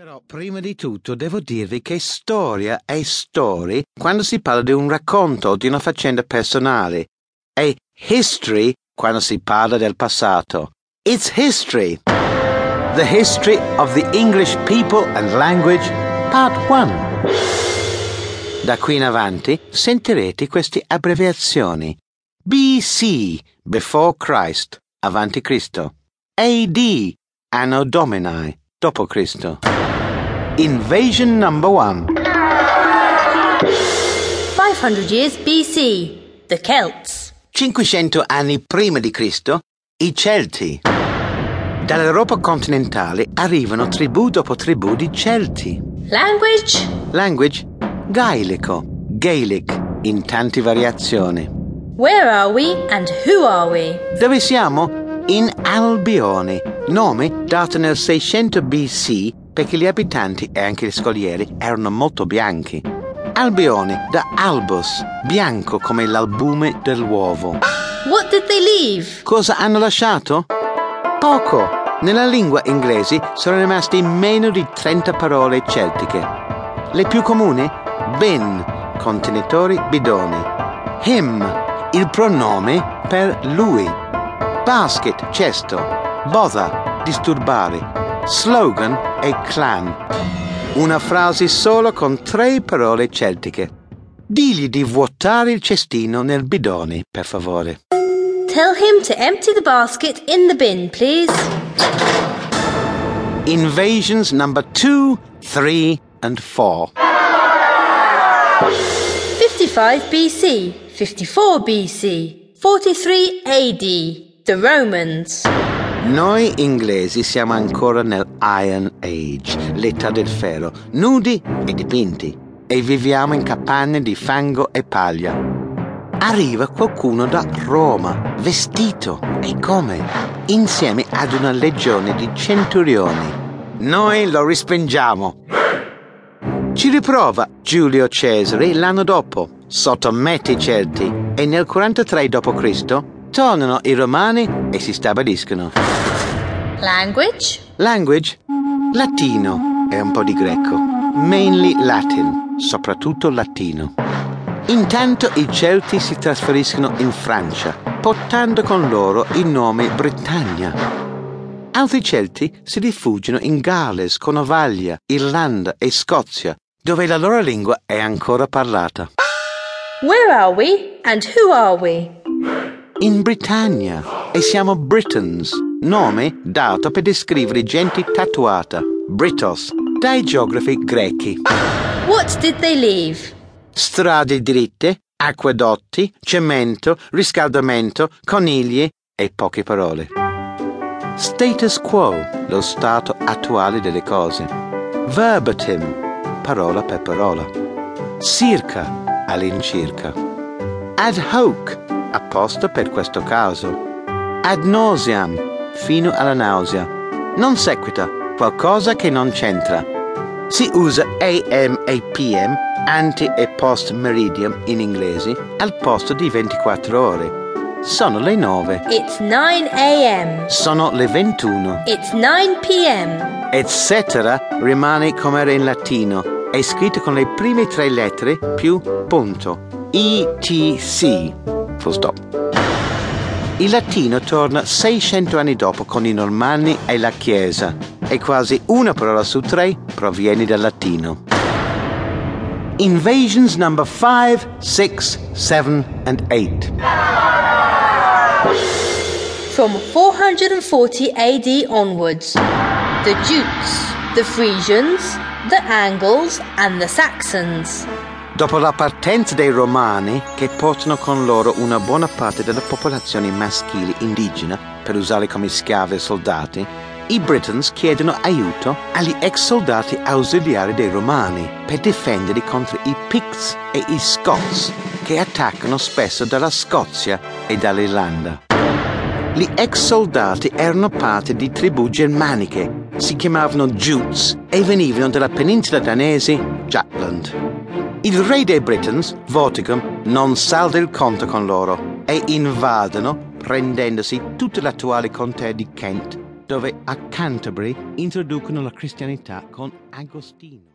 Però prima di tutto devo dirvi che storia è story quando si parla di un racconto o di una faccenda personale. È history quando si parla del passato. It's history. The history of the English people and language, part 1. Da qui in avanti sentirete queste abbreviazioni. BC, before Christ, avanti Cristo. AD, anno Domini, dopo Cristo. Invasion number one. 500 years BC. The Celts. 500 anni prima di Cristo, i Celti. Dall'Europa continentale arrivano tribù dopo tribù di Celti. Language? Language gaelico, Gaelic, in tante variazioni. Where are we and who are we? Dove siamo? In Albione, nome dato nel 600 BC perché gli abitanti e anche gli scoglieri erano molto bianchi. Albione da albus, bianco come l'albume dell'uovo. What did they leave? Cosa hanno lasciato? Poco. Nella lingua inglese sono rimasti meno di 30 parole celtiche. Le più comuni? Ben, contenitori, bidoni. Him, il pronome per lui. Basket, cesto. Bother, disturbare. Slogan e clan. Una frase solo con tre parole celtiche. Digli di vuotare il cestino nel bidone, per favore. Tell him to empty the basket in the bin, please. Invasions number two, three, and four. 55 BC. 54 BC. 43 AD. The Romans. Noi inglesi siamo ancora nel Iron Age, l'età del ferro, nudi e dipinti, e viviamo in capanne di fango e paglia. Arriva qualcuno da Roma, vestito, e come? Insieme ad una legione di centurioni. Noi lo respingiamo. Ci riprova Giulio Cesare l'anno dopo, sottomette i Celti, e nel 43 d.C. tornano i Romani e si stabiliscono. Language? Language? Latino e un po' di greco. Mainly Latin, soprattutto latino. Intanto i Celti si trasferiscono in Francia, portando con loro il nome Britannia. Altri Celti si rifugiano in Galles, Cornovaglia, Irlanda e Scozia, dove la loro lingua è ancora parlata. Where are we and who are we? In Britannia e siamo Britons, nome dato per descrivere gente tatuata, Britos, dai geografi grechi. What did they leave? Strade dritte, acquedotti, cemento, riscaldamento, conigli e poche parole. Status quo, lo stato attuale delle cose. Verbatim, parola per parola. Circa, all'incirca. Ad hoc, apposta per questo caso. Ad nauseam, fino alla nausea. Non sequita, qualcosa che non c'entra. Si usa AM e PM, ante e post meridium in inglese, al posto di 24 ore. Sono le 9. It's 9 a.m. Sono le 21. It's 9 p.m. Eccetera rimane come era in latino. È scritto con le prime tre lettere più punto. ETC. Full stop. Il latino torna 600 anni dopo con i normanni e la Chiesa e quasi una parola su tre proviene dal latino. Invasions number 5, 6, 7 and 8. From 440 AD onwards, the Jutes, the Frisians, the Angles, and the Saxons. Dopo la partenza dei Romani, che portano con loro una buona parte della popolazione maschile indigena per usare come schiavi e soldati, i Britons chiedono aiuto agli ex soldati ausiliari dei Romani per difenderli contro i Picts e i Scots, che attaccano spesso dalla Scozia e dall'Irlanda. Gli ex soldati erano parte di tribù germaniche, si chiamavano Jutes e venivano dalla penisola danese Jutland. Il re dei Britons, Vortigern, non salda il conto con loro e invadono, prendendosi tutta l'attuale contea di Kent, dove a Canterbury introducono la cristianità con Agostino.